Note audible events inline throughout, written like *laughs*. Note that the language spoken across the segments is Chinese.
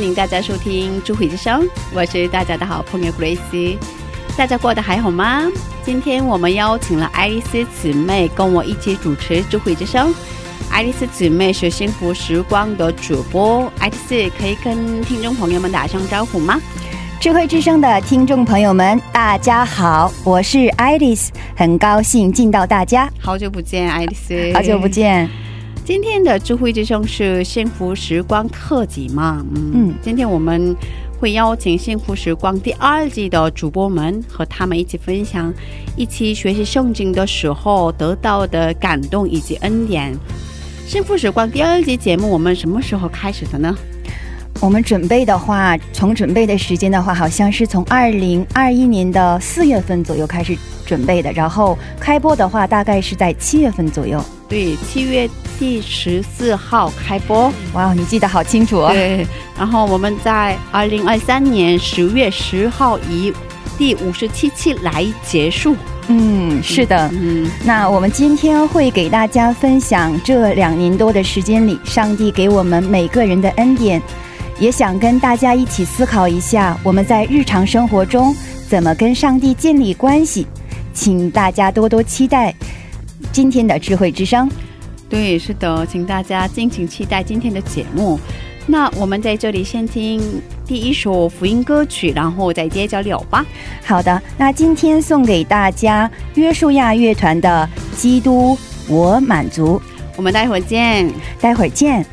欢迎大家收听《智慧之声》，我是大家的好朋友 Grace。大家过得还好吗？今天我们邀请了爱丽丝姊妹跟我一起主持《智慧之声》。爱丽丝姊妹是幸福时光的主播，爱丽丝可以跟听众朋友们打声招呼吗？智慧之声的听众朋友们，大家好，我是爱丽丝，很高兴见到大家，好久不见，爱丽丝，好久不。见。今天的智慧之声是幸福时光特辑嘛？嗯嗯今天我们会邀请幸福时光第二季的主播们和他们一起分享，一起学习圣经的时候得到的感动以及恩典。幸福时光第二季节目我们什么时候开始的呢？我们准备的话，从准备的时间的话，好像是从二零二一年的四月份左右开始准备的，然后开播的话，大概是在七月份左右。对，七月第十四号开播。哇，你记得好清楚哦。对，然后我们在二零二三年十月十号以第五十七期来结束。嗯，是的。嗯，那我们今天会给大家分享这两年多的时间里，上帝给我们每个人的恩典，也想跟大家一起思考一下，我们在日常生活中怎么跟上帝建立关系。请大家多多期待今天的智慧之声。对，是的，请大家敬请期待今天的节目。那我们在这里先听第一首福音歌曲，然后再接着聊吧。好的，那今天送给大家约书亚乐团的《基督我满足》，我们待会儿见。待会儿见。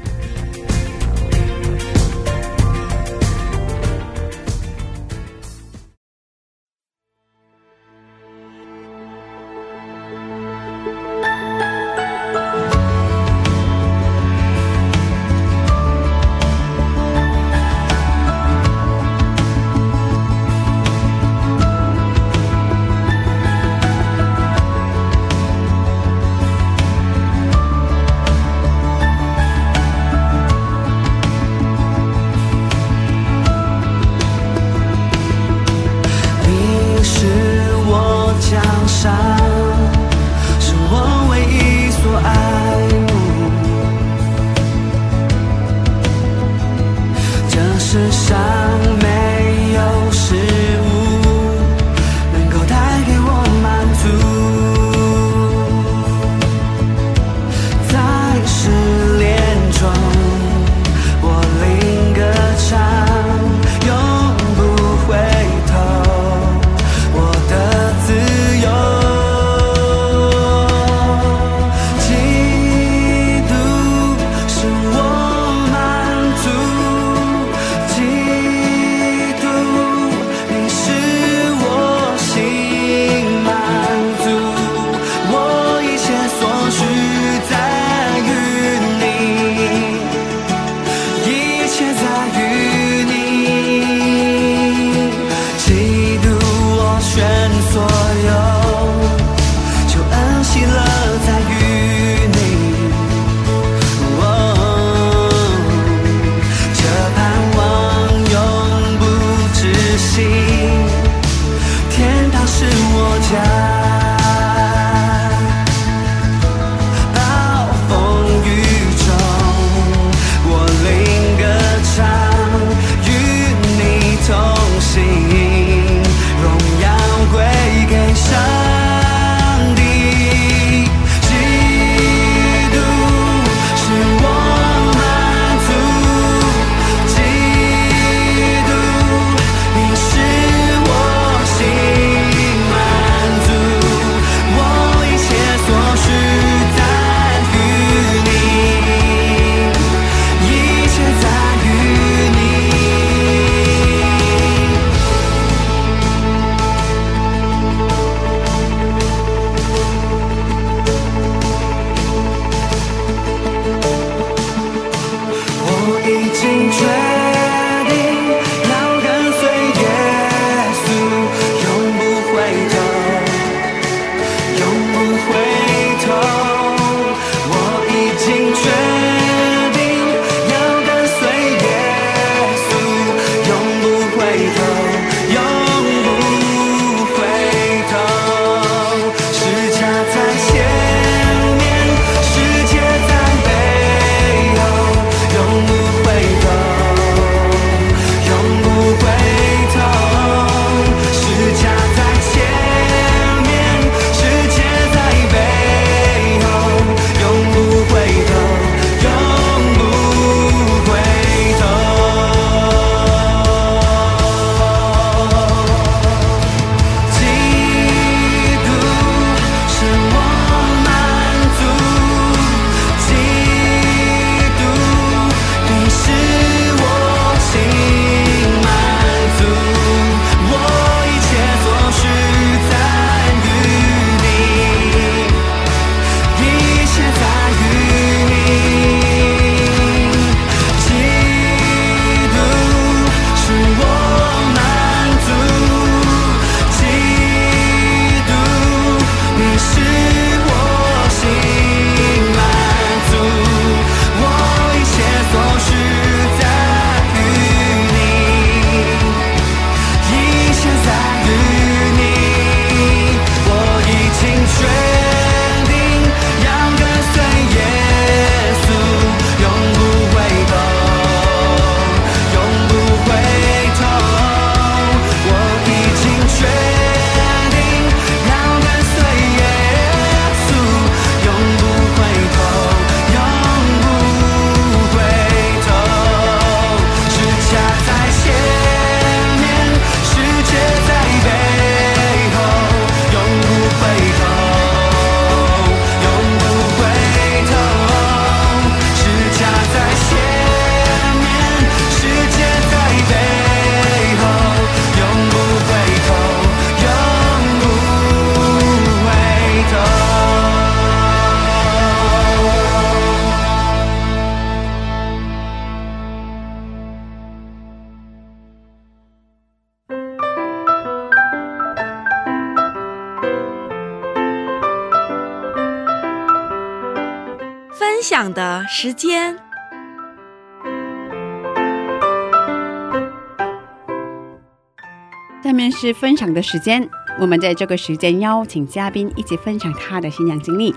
是分享的时间，我们在这个时间邀请嘉宾一起分享他的信仰经历。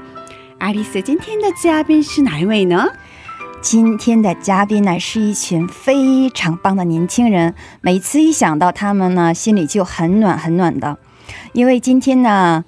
爱丽丝，今天的嘉宾是哪一位呢？今天的嘉宾呢是一群非常棒的年轻人，每次一想到他们呢，心里就很暖很暖的。因为今天呢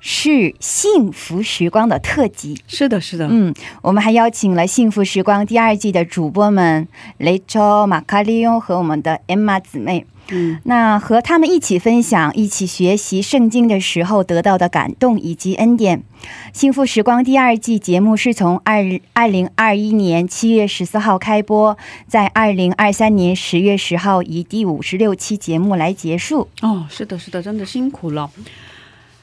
是幸福时光的特辑，是的，是的，嗯，我们还邀请了幸福时光第二季的主播们雷超、马卡利翁和我们的 Emma 姊妹。嗯，那和他们一起分享、一起学习圣经的时候得到的感动以及恩典。幸福时光第二季节目是从二二零二一年七月十四号开播，在二零二三年十月十号以第五十六期节目来结束。哦，是的，是的，真的辛苦了。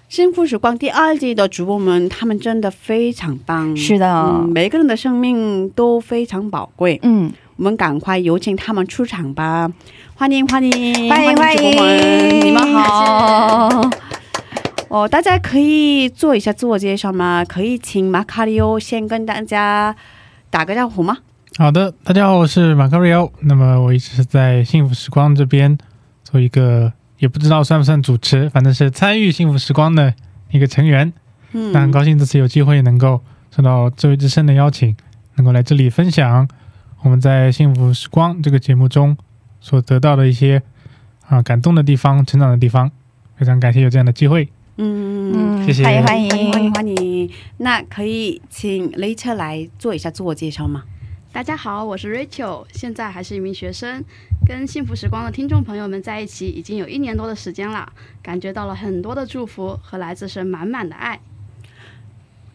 幸福时光第二季的主播们，他们真的非常棒。是的嗯，每个人的生命都非常宝贵。嗯，我们赶快有请他们出场吧！欢迎欢迎欢迎欢迎主播们，你们好。哦，大家可以做一下自我介绍吗？可以请马卡里欧先跟大家打个招呼吗？好的，大家好，我是马卡瑞欧。那么我一直是在幸福时光这边做一个，也不知道算不算主持，反正是参与幸福时光的一个成员。嗯那很高兴这次有机会能够受到智慧之声的邀请，能够来这里分享我们在幸福时光这个节目中所得到的一些啊感动的地方、成长的地方。非常感谢有这样的机会。嗯，谢谢欢迎欢迎欢迎欢迎。那可以请雷车来做一下自我介绍吗？大家好，我是 Rachel，现在还是一名学生，跟幸福时光的听众朋友们在一起已经有一年多的时间了，感觉到了很多的祝福和来自神满满的爱。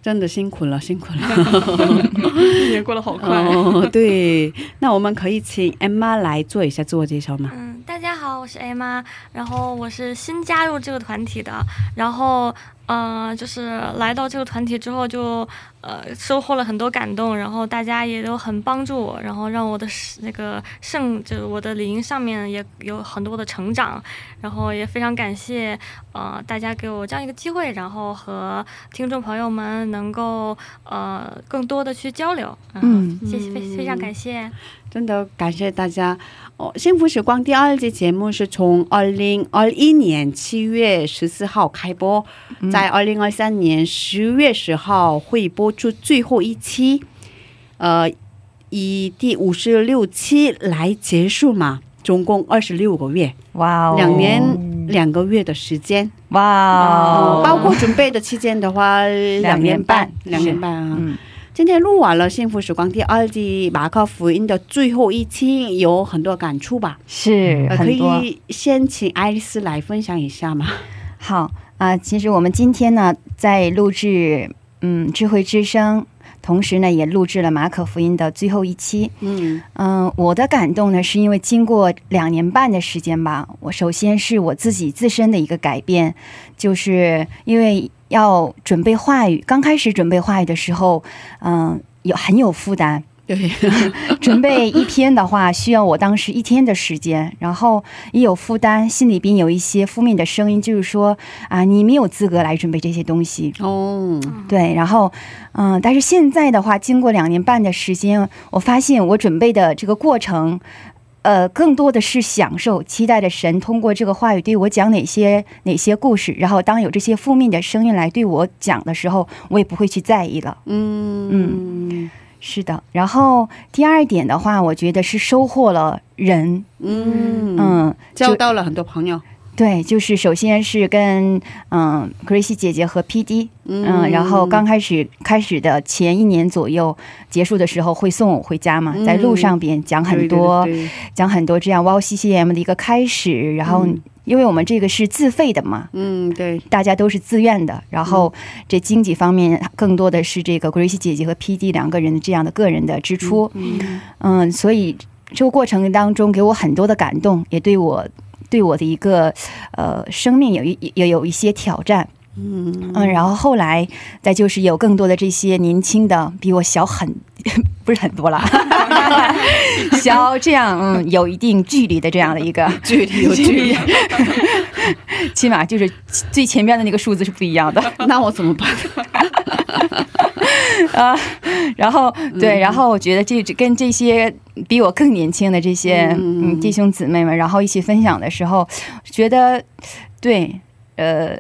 真的辛苦了，辛苦了。*laughs* 一年过得好快。哦，对，那我们可以请 Emma 来做一下自我介绍吗？嗯，大家好，我是 A 妈，然后我是新加入这个团体的，然后呃，就是来到这个团体之后就呃收获了很多感动，然后大家也都很帮助我，然后让我的那个圣就是我的灵上面也有很多的成长，然后也非常感谢呃大家给我这样一个机会，然后和听众朋友们能够呃更多的去交流，嗯谢谢非非常感谢。真的感谢大家。哦！幸福时光第二季节目是从二零二一年七月十四号开播，在二零二三年十月十号会播出最后一期，呃，以第五十六期来结束嘛，总共二十六个月，哇哦，两年两个月的时间，哇哦，包括准备的期间的话，两年半，两年半啊。嗯今天录完了《幸福时光》第二季马克福音的最后一期，有很多感触吧？是呃可。以先请爱丽丝来分享一下吗？好啊、其实我们今天呢在录制嗯智慧之声，同时呢也录制了马可福音的最后一期。嗯嗯、我的感动呢是因为经过两年半的时间吧，我首先是我自己自身的一个改变，就是因为要准备话语，刚开始准备话语的时候，嗯、有很有负担。对，*laughs* *laughs* 准备一篇的话，需要我当时一天的时间，然后也有负担，心里边有一些负面的声音，就是说啊，你没有资格来准备这些东西。哦，对，然后，嗯、但是现在的话，经过两年半的时间，我发现我准备的这个过程，呃，更多的是享受，期待着神通过这个话语对我讲哪些哪些故事，然后当有这些负面的声音来对我讲的时候，我也不会去在意了。嗯嗯是的，然后第二点的话，我觉得是收获了人，嗯嗯，交到了很多朋友。对，就是首先是跟嗯 Gracie 姐姐和 PD，嗯，然后刚开始开始的前一年左右，结束的时候会送我回家嘛，在路上边讲很多对对对。讲很多这样 Wow CCM 的一个开始，然后嗯。因为我们这个是自费的嘛，嗯对，大家都是自愿的，然后这经济方面更多的是这个 Gracie 姐姐和 PD 两个人的这样的个人的支出，嗯。嗯，所以这个过程当中给我很多的感动，也对我对我的一个呃生命有一也有一些挑战。嗯嗯，然后后来再就是有更多的这些年轻的，比我小很 *laughs* 不是很多了，*laughs* 小这样嗯有一定距离的这样的一个距离有距离，*laughs* 起码就是最前面的那个数字是不一样的。那我怎么办？*laughs* 啊，然后对，嗯然后我觉得这这跟这些比我更年轻的这些嗯弟兄姊妹们，然后一起分享的时候，觉得对，呃。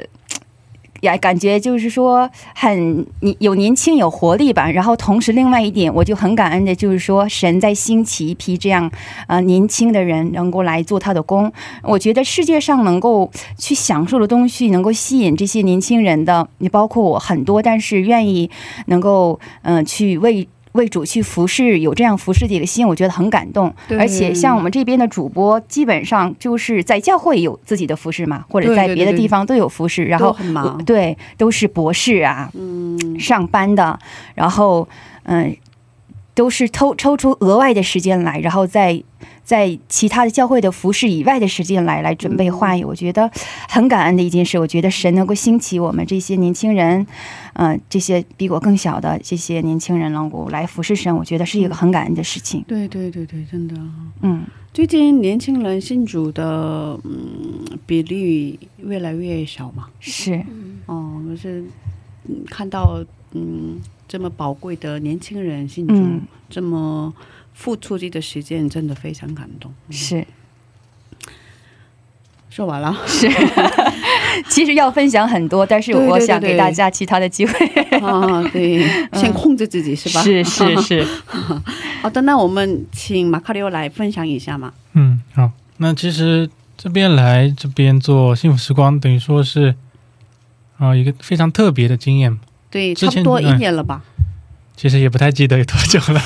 呀，感觉就是说很有年轻有活力吧，然后同时另外一点，我就很感恩的，就是说神在兴起一批这样呃年轻的人，能够来做他的工。我觉得世界上能够去享受的东西，能够吸引这些年轻人的，也包括我很多，但是愿意能够嗯、去为。为主去服侍，有这样服侍的心，我觉得很感动。而且像我们这边的主播，基本上就是在教会有自己的服侍嘛，或者在别的地方都有服侍，然后很忙。对，都是博士啊，嗯，上班的，然后嗯、都是抽抽出额外的时间来，然后在在其他的教会的服饰以外的时间来来准备话语，我觉得很感恩的一件事。我觉得神能够兴起我们这些年轻人，嗯、这些比我更小的这些年轻人能够来服侍神，我觉得是一个很感恩的事情。对对对对，真的。嗯，最近年轻人信主的嗯比例越来越小嘛，是，哦，我是嗯看到嗯这么宝贵的年轻人信主，嗯这么付出自己的时间，真的非常感动。是说完了，是，*laughs* 其实要分享很多，但是我想给大家其他的机会。啊，对，先控制自己是吧？是是是，*laughs* 好的，那我们请马卡里奥来分享一下嘛。嗯，好。那其实这边来这边做幸福时光，等于说是啊、一个非常特别的经验。对，差不多一嗯年了吧？其实也不太记得有多久了，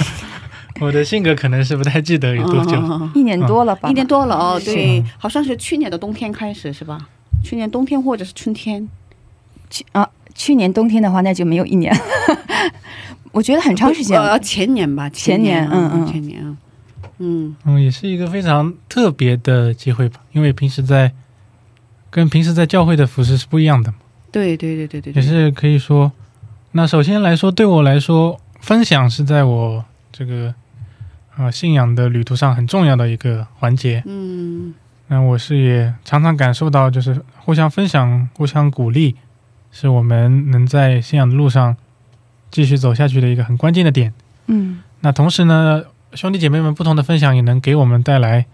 *laughs* 我的性格可能是不太记得有多久。嗯一年多了吧？一年多了哦，对，好像是去年的冬天开始是吧？去年冬天或者是春天，去啊，去年冬天的话，那就没有一年，*laughs* 我觉得很长时间了。呃，前年吧，前年嗯嗯前年啊，嗯嗯，也是一个非常特别的机会吧，因为平时在跟平时在教会的服饰是不一样的嘛，对对对对对，对也是可以说，那首先来说，对我来说，分享是在我这个啊、呃信仰的旅途上很重要的一个环节。嗯那我是也常常感受到，就是互相分享、互相鼓励，是我们能在信仰的路上继续走下去的一个很关键的点。嗯那同时呢，兄弟姐妹们不同的分享也能给我们带来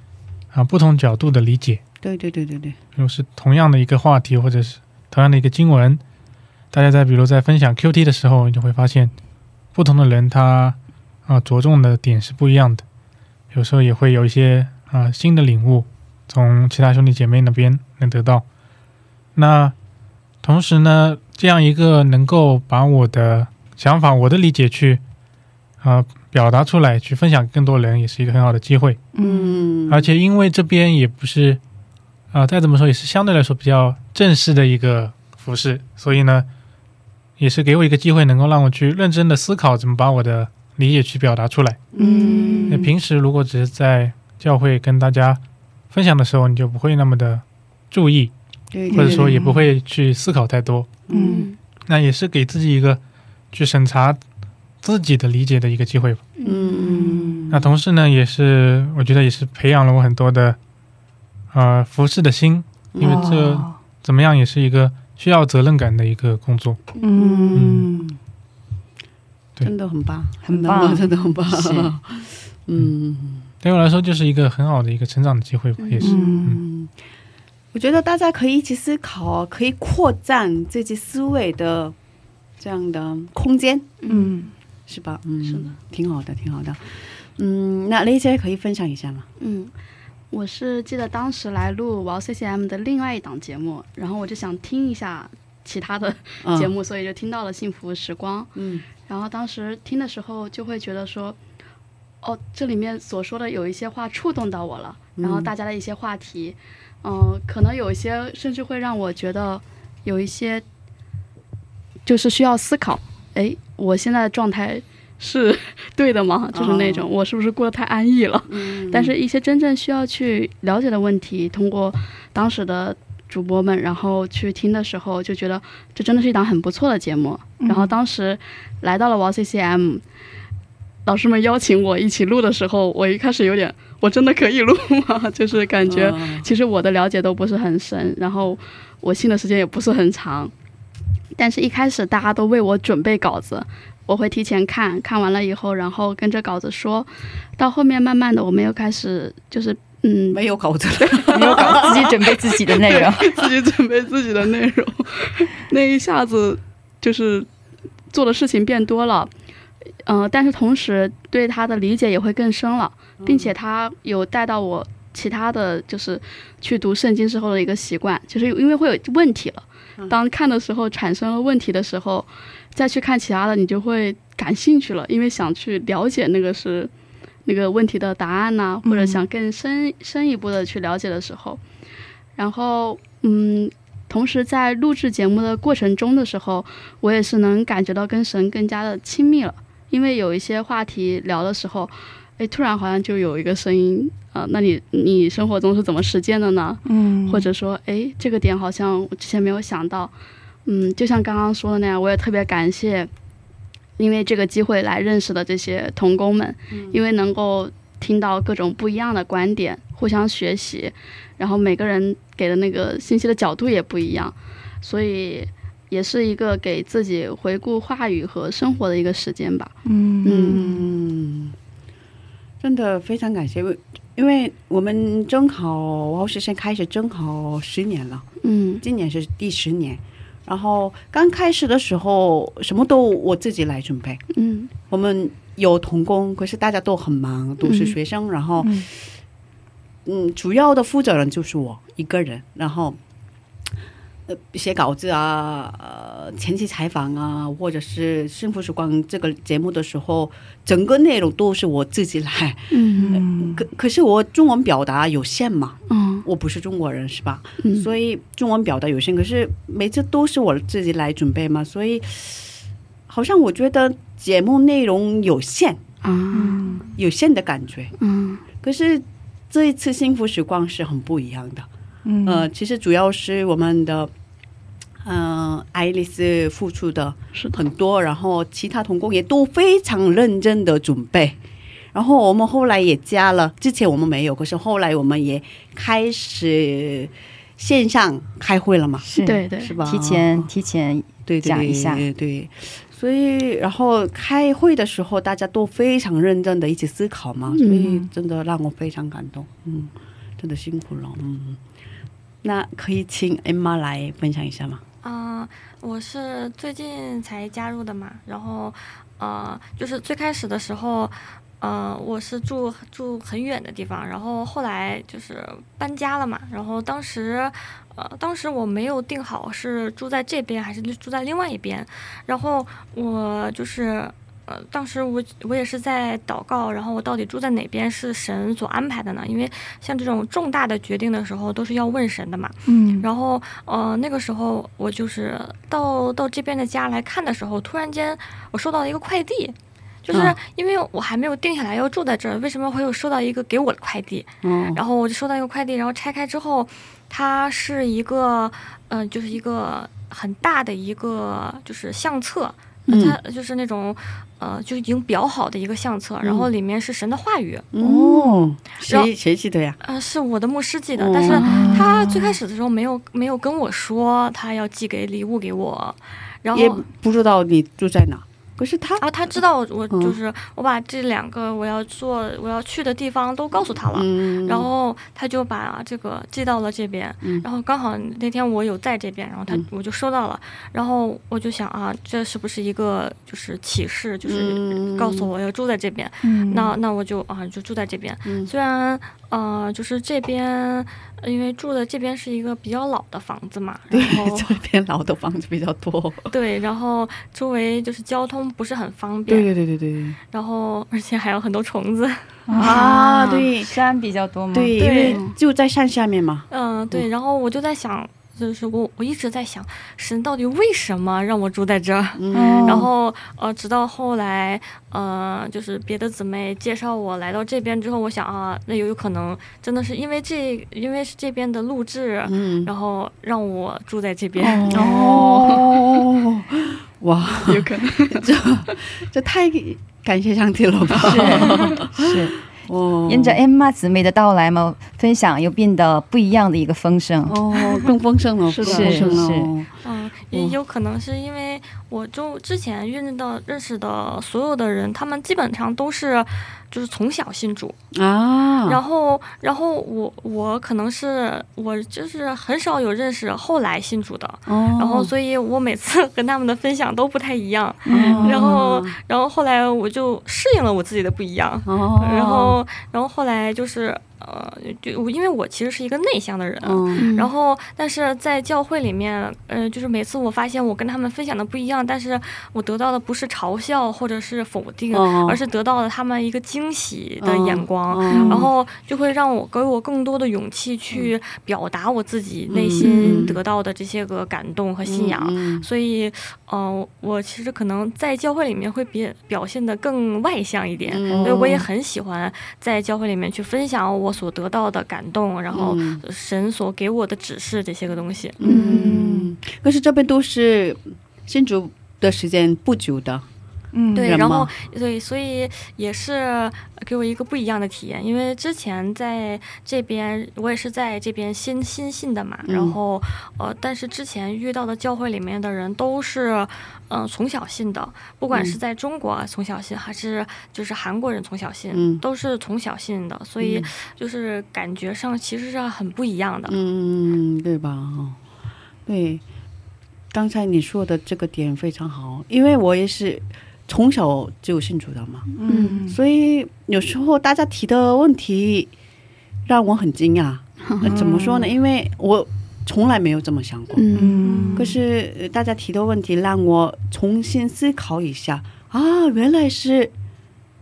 啊不同角度的理解。对对对对对，比如是同样的一个话题，或者是同样的一个经文，大家在比如在分享 QT 的时候，你就会发现，不同的人他啊着重的点是不一样的，有时候也会有一些啊新的领悟，从其他兄弟姐妹那边能得到。那同时呢，这样一个能够把我的想法、我的理解去啊表达出来，去分享给更多人，也是一个很好的机会。嗯嗯，而且因为这边也不是啊、再怎么说也是相对来说比较正式的一个服饰，所以呢，也是给我一个机会，能够让我去认真的思考怎么把我的理解去表达出来。嗯那平时如果只是在教会跟大家分享的时候，你就不会那么的注意，对，或者说也不会，去思考太多。嗯那也是给自己一个去审查自己的理解的一个机会吧。嗯，那同时呢，也是我觉得也是培养了我很多的呃服侍的心，因为这哦怎么样也是一个需要责任感的一个工作。嗯对真的很棒，很棒。真的很棒，是 *laughs* 嗯。对我来说，就是一个很好的一个成长的机会吧，也是。嗯。嗯，我觉得大家可以一起思考，可以扩展自己思维的这样的空间，嗯。是吧？嗯，是的，挺好的，挺好的。嗯，那雷姐可以分享一下吗？嗯，我是记得当时来录 w CCM 的另外一档节目，然后我就想听一下其他的嗯。节，目，所以就听到了《幸福时光》。嗯然后当时听的时候就会觉得说，哦，这里面所说的有一些话触动到我了，然后嗯大家的一些话题，嗯、可能有一些甚至会让我觉得有一些就是需要思考，哎，我现在的状态是 *laughs* 对的吗？就是那种、我是不是过得太安逸了？嗯但是，一些真正需要去了解的问题，通过当时的主播们，然后去听的时候，就觉得这真的是一档很不错的节目。嗯然后当时来到了 w CCM，老师们邀请我一起录的时候，我一开始有点，我真的可以录吗？*laughs* 就是感觉嗯其实我的了解都不是很深，然后我信的时间也不是很长。但是，一开始大家都为我准备稿子，我会提前看看完了以后，然后跟着稿子说，到后面慢慢的我们又开始就是嗯，没有稿子了，没有搞自己准备自己的内容。自己准备自己的内容，*laughs* *laughs* 那一下子就是做的事情变多了，呃，但是同时对他的理解也会更深了，并且他有带到我其他的就是去读圣经之后的一个习惯，就是因为会有问题了，当看的时候产生了问题的时候，再去看其他的，你就会感兴趣了，因为想去了解那个是那个问题的答案呐、或者想更深深一步的去了解的时候，然后嗯，同时在录制节目的过程中的时候，我也是能感觉到跟神更加的亲密了，因为有一些话题聊的时候，哎，突然好像就有一个声音，呃，那你你生活中是怎么实践的呢？嗯。或者说，哎，这个点好像我之前没有想到，嗯，就像刚刚说的那样，我也特别感谢，因为这个机会来认识的这些童工们，因为能够听到各种不一样的观点，互相学习，然后每个人给的那个信息的角度也不一样，所以也是一个给自己回顾话语和生活的一个时间吧。嗯嗯，真的非常感谢，因为我们中考我和师生开始中考十年了，嗯今年是第十年。然后刚开始的时候，什么都我自己来准备。嗯我们有童工，可是大家都很忙，都是学生。然后，嗯嗯，主要的负责人就是我一个人。然后，呃，写稿子啊，呃，前期采访啊，或者是《幸福时光》这个节目的时候，整个内容都是我自己来。嗯可可是我中文表达有限嘛，嗯我不是中国人是吧？嗯，所以中文表达有限，可是每次都是我自己来准备嘛，所以好像我觉得节目内容有限，啊有限的感觉。嗯可是这一次幸福时光是很不一样的，嗯呃，其实主要是我们的。嗯、爱丽丝付出的是的很多，然后其他童工也都非常认真的准备，然后我们后来也加了，之前我们没有，可是后来我们也开始线上开会了嘛，是对对是吧？提前提前对对讲一下对对。所以，然后开会的时候，大家都非常认真的一起思考嘛，所以真的让我非常感动。嗯，真的辛苦了。嗯，那可以请 Emma 来分享一下吗？啊、我是最近才加入的嘛，然后呃，就是最开始的时候，呃，我是住住很远的地方，然后后来就是搬家了嘛，然后当时。呃，当时我没有定好是住在这边还是住在另外一边，然后我就是呃，当时我我也是在祷告，然后我到底住在哪边是神所安排的呢？因为像这种重大的决定的时候，都是要问神的嘛。嗯然后呃，那个时候我就是到到这边的家来看的时候，突然间我收到了一个快递，就是嗯因为我还没有定下来要住在这儿，为什么会有收到一个给我的快递？嗯然后我就收到一个快递，然后拆开之后，它是一个嗯、呃就是一个很大的一个就是相册。它就是那种，呃，就已经裱好的一个相册，然后里面是神的话语，哦，谁谁记得呀？呃，是我的牧师寄的，哦但是他最开始的时候没有没有跟我说他要寄给礼物给我，然后也不知道你住在哪，可是他啊，他知道我嗯。就是我把这两个我要做我要去的地方都告诉他了，嗯，然后他就把这个寄到了这边，嗯。然后刚好那天我有在这边，然后他、嗯。我就收到了，然后我就想啊，这是不是一个就是启示，就是嗯。告诉我要住在这边，嗯。那那我就啊就住在这边，嗯。虽然呃就是这边呃因为住的这边是一个比较老的房子嘛，然后这边老的房子比较多。对，然后周围就是交通不是很方便，对对对对对然后而且还有很多虫子，*laughs* 啊对山比较多嘛？对，因对为就在山下面嘛。嗯，对，然后我就在想，就是我我一直在想，神到底为什么让我住在这儿？然后呃，直到后来呃，就是别的姊妹介绍我来到这边之后，我想啊，那有有可能真的是因为这因为是这边的录制，嗯，然后让我住在这边。哦，*laughs* 哇，有可能。这这太感谢上帝了吧？是是，哦，沿着 Emma 姊妹的到来嘛，分享又变得不一样的一个丰盛。哦，更丰盛 *laughs* 了，是的。是哦嗯，也有可能是因为我就之前认识的认识的所有的人，他们基本上都是就是从小信主，啊，然后然后我我可能是我就是很少有认识后来信主的，哦，然后所以我每次跟他们的分享都不太一样，哦。然后然后后来我就适应了我自己的不一样，哦，然后然后后来就是呃，就我因为我其实是一个内向的人。嗯。然后，但是在教会里面，呃，就是每次我发现我跟他们分享的不一样，但是我得到的不是嘲笑或者是否定，哦。而是得到了他们一个惊喜的眼光，嗯。然后就会让我给我更多的勇气去表达我自己内心嗯得到的这些个感动和信仰。嗯所以，呃，我其实可能在教会里面会比表现的更外向一点，嗯。所以我也很喜欢在教会里面去分享我所得到的感动，然后嗯神所给我的指示这些个东西。嗯，可是这边都是新竹的时间不久的，嗯，对，然后对，所以也是给我一个不一样的体验，因为之前在这边我也是在这边新新信的嘛，嗯。然后呃，但是之前遇到的教会里面的人都是嗯、呃从小信的，不管是嗯。在中国从小信，还是就是韩国人从小信，嗯。都是从小信的，所以嗯。就是感觉上其实是很不一样的。嗯，对吧？哦，对，刚才你说的这个点非常好，因为我也是从小就信主的嘛，嗯。所以有时候大家提的问题让我很惊讶。呃怎么说呢？因为我从来没有这么想过。嗯。可是呃大家提的问题让我重新思考一下。啊，原来是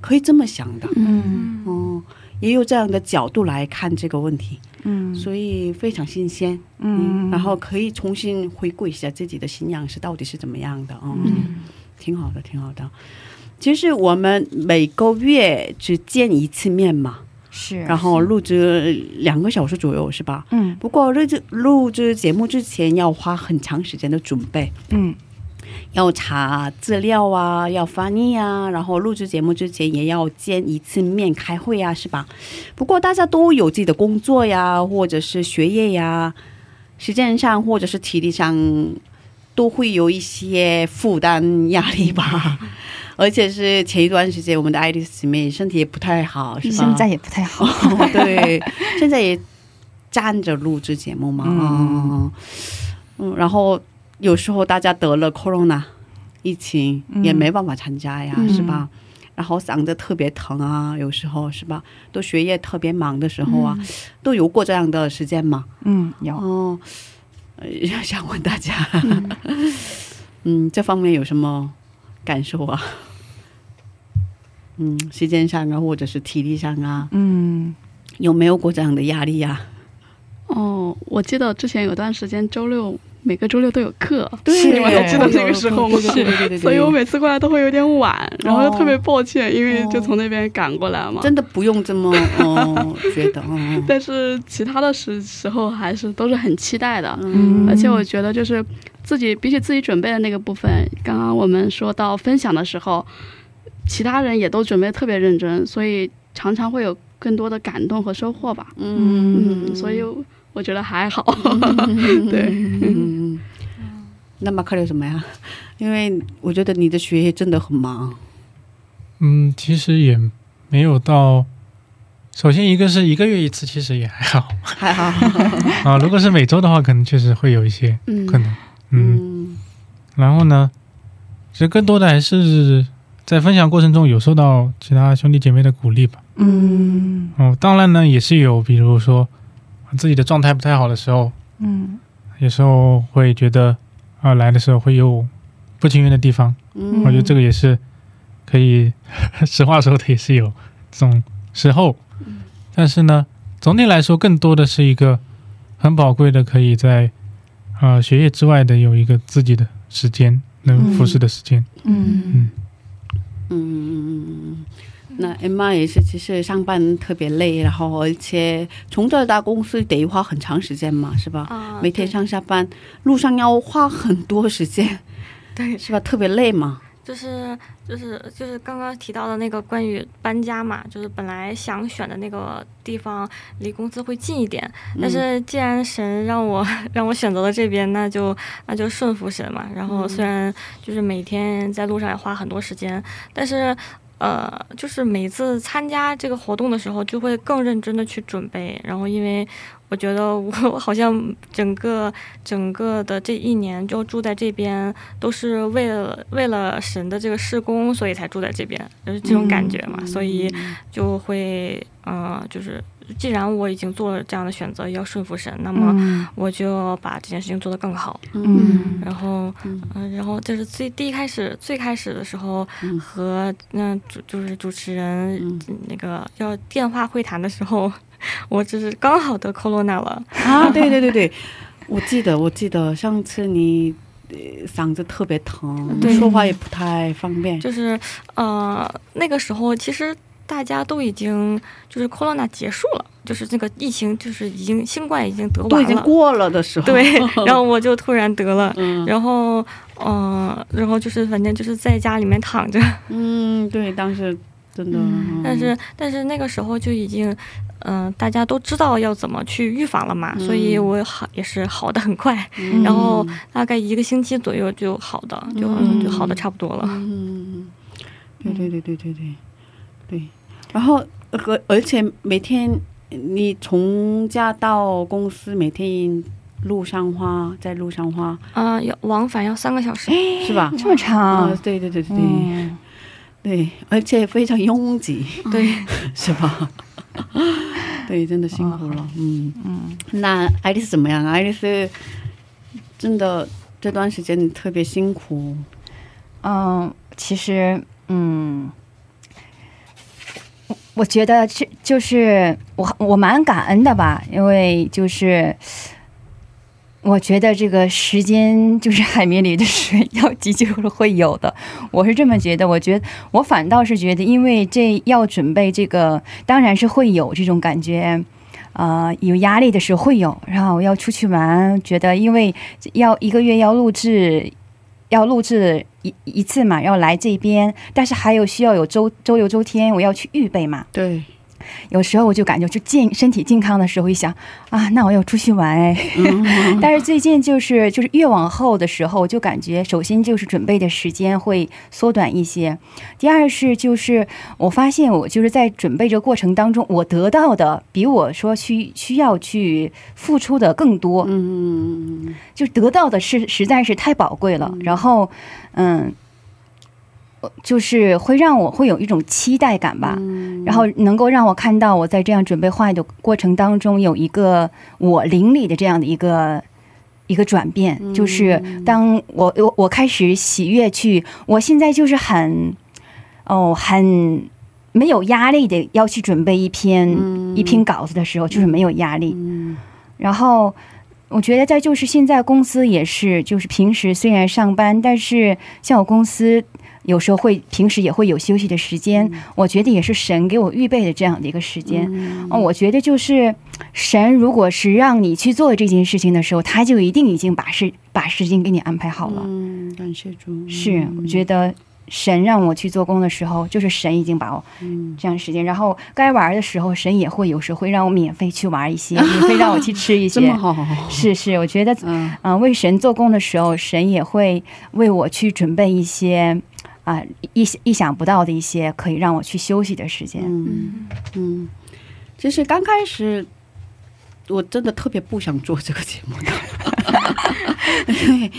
可以这么想的。嗯。哦，也有这样的角度来看这个问题，嗯。所以非常新鲜。嗯，然后可以重新回顾一下自己的信仰是到底是怎么样的哦，嗯挺好的，挺好的。其实我们每个月只见一次面嘛，是，然后录制两个小时左右是吧？嗯不过录制录制节目之前要花很长时间的准备，嗯要查资料啊，要翻译啊，然后录制节目之前也要见一次面开会啊，是吧？不过大家都有自己的工作呀，或者是学业呀，时间上或者是体力上都会有一些负担压力吧。*laughs* 而且是前一段时间我们的爱丽丝妹身体也不太好，是吧？现在也不太好。*laughs* 对，现在也站着录制节目嘛，嗯嗯，然后有时候大家得了 corona 疫情，嗯也没办法参加呀，嗯是吧？然后嗓子特别疼啊，有时候是吧？都学业特别忙的时候啊，都有过这样的时间嘛。嗯，有。*laughs* 想问大家，*laughs* 嗯。这方面有什么感受啊？*laughs* 嗯，时间上啊，或者是体力上啊，嗯。有没有过这样的压力呀、哦，我记得之前有段时间周六每个周六都有课，对你们还记得那个时候吗？对对对对对对所以我每次过来都会有点晚，然后又特别抱歉，因为就从那边赶过来嘛。真的不用这么 *laughs* 哦，觉得哦，但是其他的时时候还是都是很期待的，嗯。而且我觉得就是自己比起自己准备的那个部分，刚刚我们说到分享的时候，其他人也都准备特别认真，所以常常会有更多的感动和收获吧。嗯。嗯，所以我觉得还好。*laughs* 对，嗯，那马克有什么呀？因为我觉得你的学业真的很忙，嗯，其实也没有到。首先，一个是一个月一次，其实也还好还好，*laughs* 啊。如果是每周的话，可能确实会有一些嗯困难。嗯，嗯然后呢，其实更多的还是在分享过程中有受到其他兄弟姐妹的鼓励吧。嗯哦，当然呢，也是有，比如说自己的状态不太好的时候，嗯有时候会觉得啊、来的时候会有不情愿的地方。嗯我觉得这个也是可以，实话说的也是有这种时候。但是呢，总体来说，更多的是一个很宝贵的，可以在呃学业之外的有一个自己的时间，能服侍的时间。嗯嗯嗯嗯嗯。那 Emma 也是，其实上班特别累，然后而且从这到公司得花很长时间嘛，是吧？啊，每天上下班路上要花很多时间，对，是吧？特别累嘛。就是就是就是刚刚提到的那个关于搬家嘛，就是本来想选的那个地方离公司会近一点，但是既然神让我 *laughs* 让我选择了这边，那就那就顺服神嘛。然后虽然就是每天在路上也花很多时间，但是呃，就是每次参加这个活动的时候，就会更认真的去准备。然后因为我觉得我 *laughs* 好像整个整个的这一年就住在这边，都是为了为了神的这个施工，所以才住在这边，就是这种感觉嘛。所以就会，嗯、就是既然我已经做了这样的选择，要顺服神，那么嗯。我就要把这件事情做得更好。嗯。然后，嗯。嗯、然后就是最第一开始最开始的时候嗯。和那主就是主持人嗯。那个要电话会谈的时候，*laughs* 我只是刚好得 corona 了。啊，对对对对，我记得我记得上次你呃嗓子特别疼，说话也不太方便。就是呃那个时候其实大家都已经就是 corona 结束了，就是这个疫情就是已经新冠已经得都已完了。经过了的时候，对，*laughs* 然后我就突然得了，嗯。然后嗯、呃然后就是反正就是在家里面躺着，嗯，对，当时真的，嗯但是但是那个时候就已经，嗯、大家都知道要怎么去预防了嘛，所以嗯我好也是好的很快，嗯。然后大概一个星期左右就好的，就、嗯。就好的差不多了。嗯，对对对对对对。对，然后和而且每天你从家到公司每天路上花，在路上花啊、要往返要三个小时，是吧？这么长啊，，对对对对对、嗯对，而且非常拥挤，对，*laughs* 是吧？*laughs* 对，真的辛苦了，嗯。嗯那爱丽丝怎么样？爱丽丝真的这段时间特别辛苦，嗯，其实嗯。我觉得这就是我我蛮感恩的吧，因为就是我觉得这个时间就是海绵里的水，要急就是会有的，我是这么觉得。我觉得我反倒是觉得，因为这要准备这个，当然是会有这种感觉。呃，有压力的时候会有，然后要出去玩，觉得因为要一个月要录制，要录制一一次嘛，要来这边，但是还有需要有周周六周天我要去预备嘛，对，有时候我就感觉就健身体健康的时候，一想啊，那我要出去玩哎。但是最近就是就是越往后的时候，就感觉首先就是准备的时间会缩短一些，第二是就是我发现我就是在准备这个过程当中，我得到的比我说需需要去付出的更多，嗯，就得到的是实在是太宝贵了。然后，嗯。呃就是会让我会有一种期待感吧，然后能够让我看到我在这样准备话语的过程当中有一个我灵里的这样的一个一个转变，就是当我我我开始喜悦去，我现在就是很哦很没有压力的要去准备一篇、一篇稿子的时候，就是没有压力，然后。我觉得在就是现在公司也是，就是平时虽然上班，但是像我公司有时候会平时也会有休息的时间，我觉得也是神给我预备的这样的一个时间。哦，我觉得就是神如果是让你去做这件事情的时候，他就一定已经把事把时间给你安排好了。嗯，感谢主，是，我觉得神让我去做工的时候，就是神已经把我嗯。这样时间，然后该玩的时候，神也会有时候会让我免费去玩一些，*laughs* 免费让我去吃一些。这么。好，是是，我觉得嗯。啊、为神做工的时候，神也会为我去准备一些啊、意意想不到的一些可以让我去休息的时间。嗯嗯，其实刚开始我真的特别不想做这个节目的，*laughs* 因为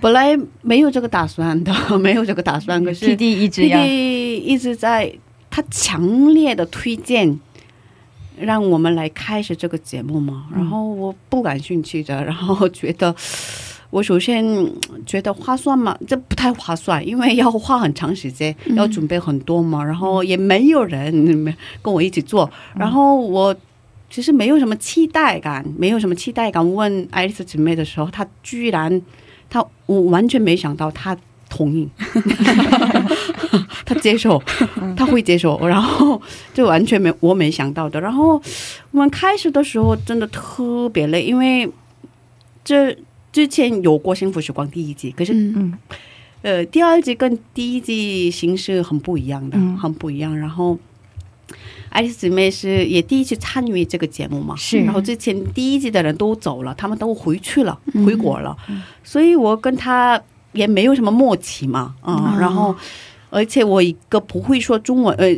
本来没有这个打算的，没有这个打算，可是 P D 一直 P D 一直在他强烈的推荐。让我们来开始这个节目嘛，然后我不感兴趣的，然后觉得我首先嗯觉得划算嘛，这不太划算，因为要花很长时间，要准备很多嘛，然后也没有人没跟我一起做，然后我其实没有什么期待感，没有什么期待感。问爱丽丝姊妹的时候，她居然，她我完全没想到她同意，*laughs* 她接受，她会接受，然后就完全没我没想到的。然后我们开始的时候真的特别累，因为这之前有过《幸福时光》第一季，可是嗯。呃，第二季跟第一季形式很不一样的，嗯。很不一样。然后，爱丽丝姊妹是也第一次参与这个节目嘛，是。然后之前第一季的人都走了，他们都回去了，嗯。回国了，所以我跟他也没有什么默契嘛，嗯，然后而且我一个不会说中文，呃。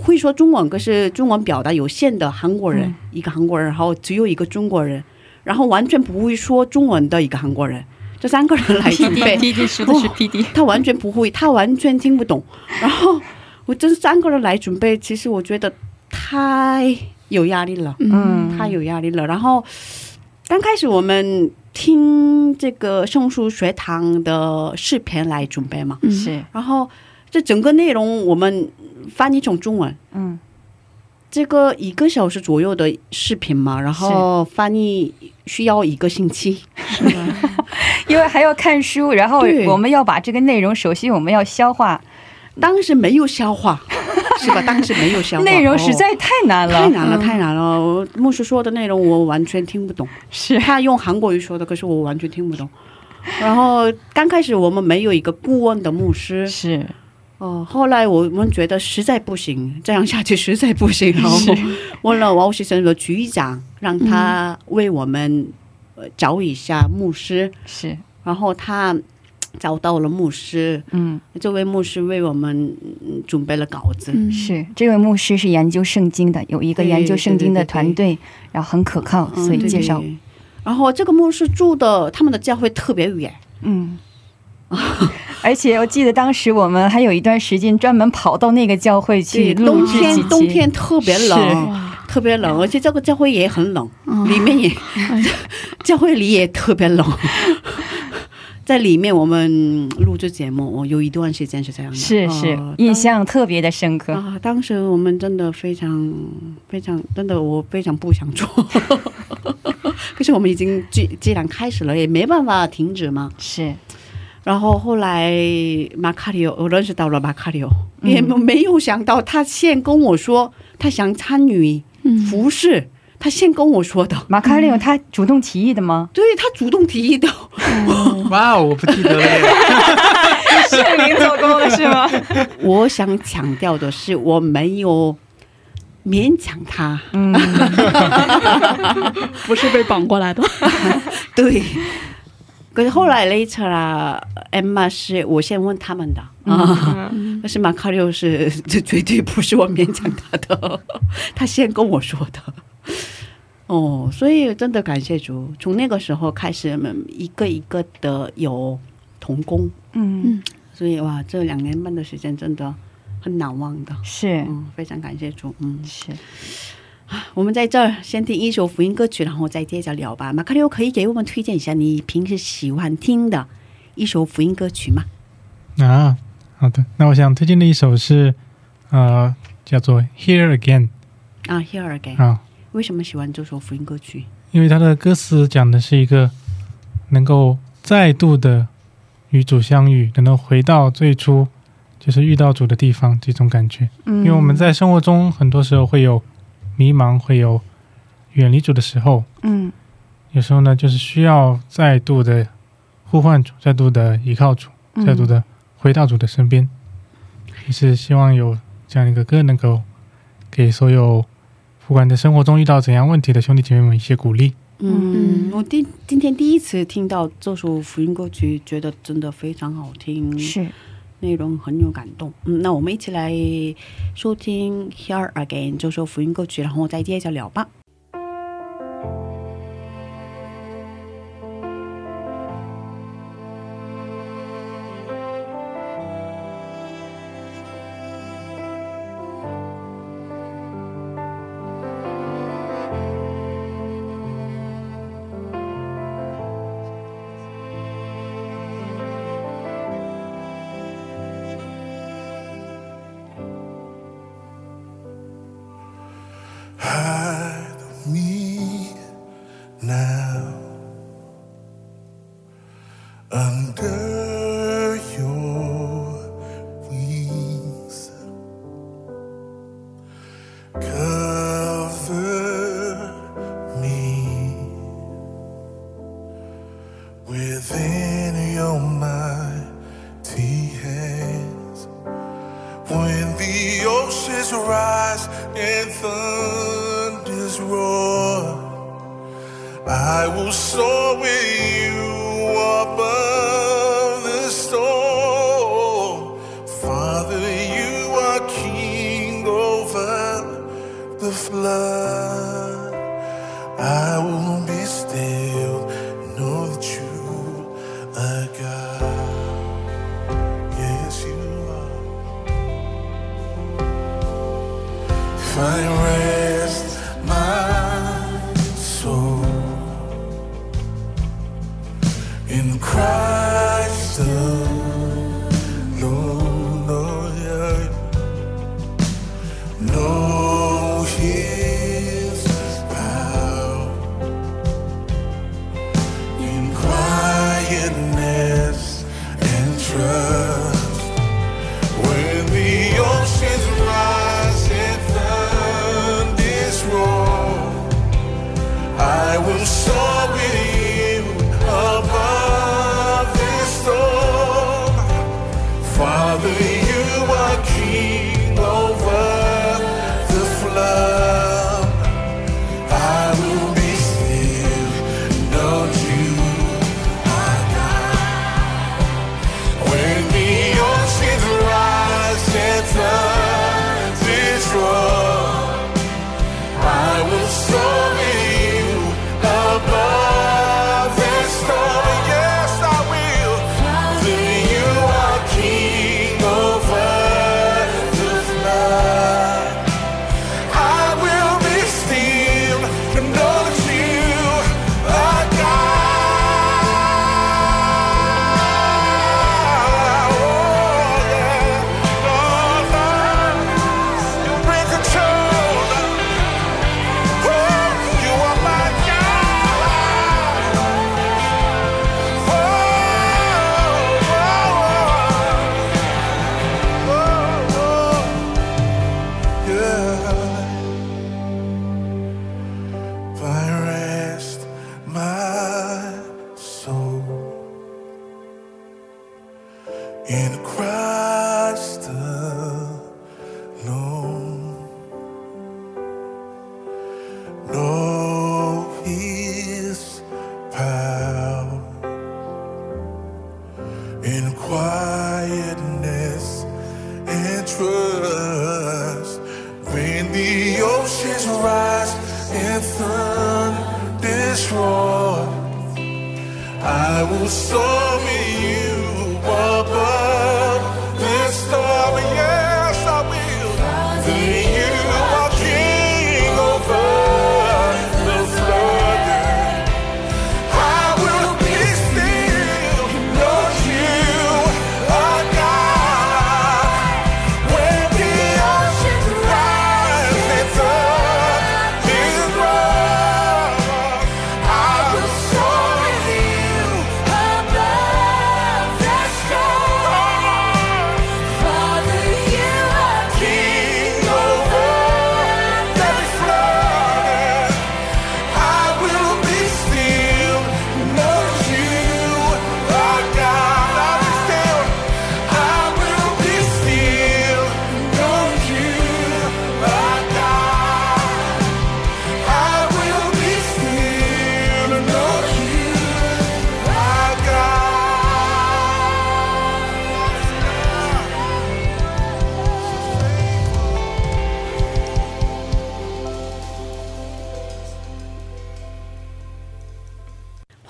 会说中文，可是中文表达有限的韩国人，一个韩国人，然后只有一个中国人，然后完全不会说中文的一个韩国人，这三个人来准备，*laughs* P D 说的是 P D，、他完全不会，他完全听不懂。然后我这三个人来准备，其实我觉得太有压力了，嗯。太有压力了。然后刚开始我们听这个圣书学堂的视频来准备嘛，是。然后这整个内容我们翻译成中文，嗯这个一个小时左右的视频嘛，然后翻译需要一个星期，*laughs* 因为还要看书，然后我们要把这个内容，首先我们要消化，当时没有消化，*laughs* 是吧？当时没有消化，内容实哦在太难了，太难了，嗯。太难了！牧师说的内容我完全听不懂，是。他用韩国语说的，可是我完全听不懂。然后刚开始我们没有一个顾问的牧师，是哦，后来我们觉得实在不行，*laughs* 这样下去实在不行，然后问了王先生的局长，让他为我们呃找一下牧师，是。然后他找到了牧师，嗯。这位牧师为我们嗯准备了稿子，嗯。是这位牧师是研究圣经的，有一个研究圣经的对对对团队，然后很可靠，嗯所以介绍。对然后这个牧师住的他们的教会特别远，嗯。*laughs* 而且我记得当时我们还有一段时间专门跑到那个教会去冬天冬天特别冷，特别冷，而且这个教会也很冷，里面也 *laughs* 教会里也特别冷。*laughs* 在里面我们录制节目，我有一段时间是这样的，是是呃印象特别的深刻。啊，当时我们真的非常非常，真的我非常不想做，可是我们已经既既然开始了，也没办法停止嘛。是然后后来马卡里奥，我认识到了马卡里奥，嗯也没有想到他先跟我说他想参与服饰，他先跟我说的，马卡里奥他主动提议的吗？*laughs* 对他主动提议的。*laughs* 哇，我不记得了耶。*laughs* 圣灵做工了是吗？我想强调的是，我没有勉强他，嗯，不是被绑过来的。对。可是后来 later 啊，Emma 是我先问他们的啊，*laughs* 但是马卡六是这绝对不是我勉强他的，*laughs* 他先跟我说的。哦，所以真的感谢主，从那个时候开始，我们一个一个的有同工，嗯，所以哇，这两年半的时间真的很难忘的。是嗯，非常感谢主。嗯，是，我们在这儿先听一首福音歌曲，然后再接着聊吧。马卡六可以给我们推荐一下你平时喜欢听的一首福音歌曲吗？啊，好的，那我想推荐的一首是，呃，叫做《Here Again 啊，Here Again，》啊，为什么喜欢这首福音歌曲？因为它的歌词讲的是一个能够再度的与主相遇，能够回到最初就是遇到主的地方这种感觉。嗯因为我们在生活中很多时候会有迷茫，会有远离主的时候，嗯。有时候呢就是需要再度的呼唤主，再度的依靠主，嗯。再度的回到主的身边。也是希望有这样一个歌，能够给所有不管在生活中遇到怎样问题的兄弟姐妹们一些鼓励。嗯，我第今天第一次听到这首福音歌曲，觉得真的非常好听，是内容很有感动。嗯，那我们一起来收听《Here Again》这首福音歌曲，然后再接着聊吧。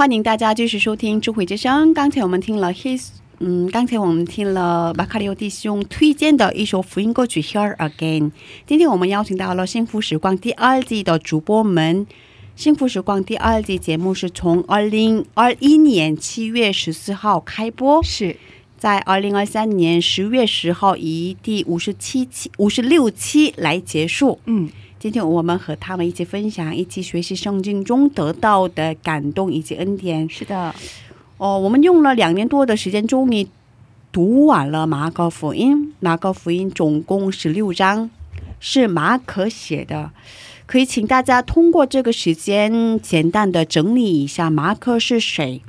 欢迎大家继续收听《智慧之声》。刚才我们听了 His，嗯，刚才我们听了马卡里奥弟兄推荐的一首福音歌曲《Here Again》。今天我们邀请到了《幸福时光》第二季的主播们。《幸福时光》第二季节目是从二零二一年七月十四号开播，是在二零二三年十月十号以第五十七期、五十六期来结束。嗯，今天我们和他们一起分享，一起学习圣经中得到的感动以及恩典。是的，哦，我们用了两年多的时间，终于读完了马可福音。马可福音总共十六章，是马可写的。可以请大家通过这个时间简单的整理一下马可是谁，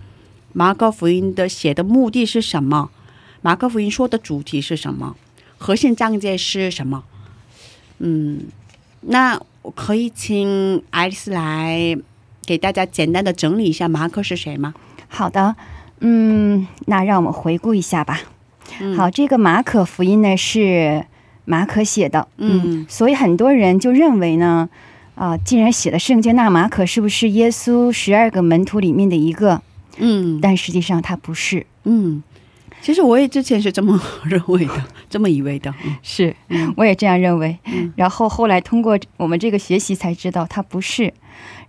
马可福音的写的目的是什么，马可福音说的主题是什么，核心章节是什么。嗯，那我可以请爱丽丝来给大家简单的整理一下马可是谁吗？好的，嗯，那让我们回顾一下吧。嗯。好，这个马可福音呢是马可写的，嗯。所以很多人就认为呢，啊、既然写了圣经，那马可是不是耶稣十二个门徒里面的一个？嗯。但实际上他不是，嗯，其实我也之前是这么认为的，*laughs* 这么以为的。嗯是嗯我也这样认为。嗯然后后来通过我们这个学习才知道他不是。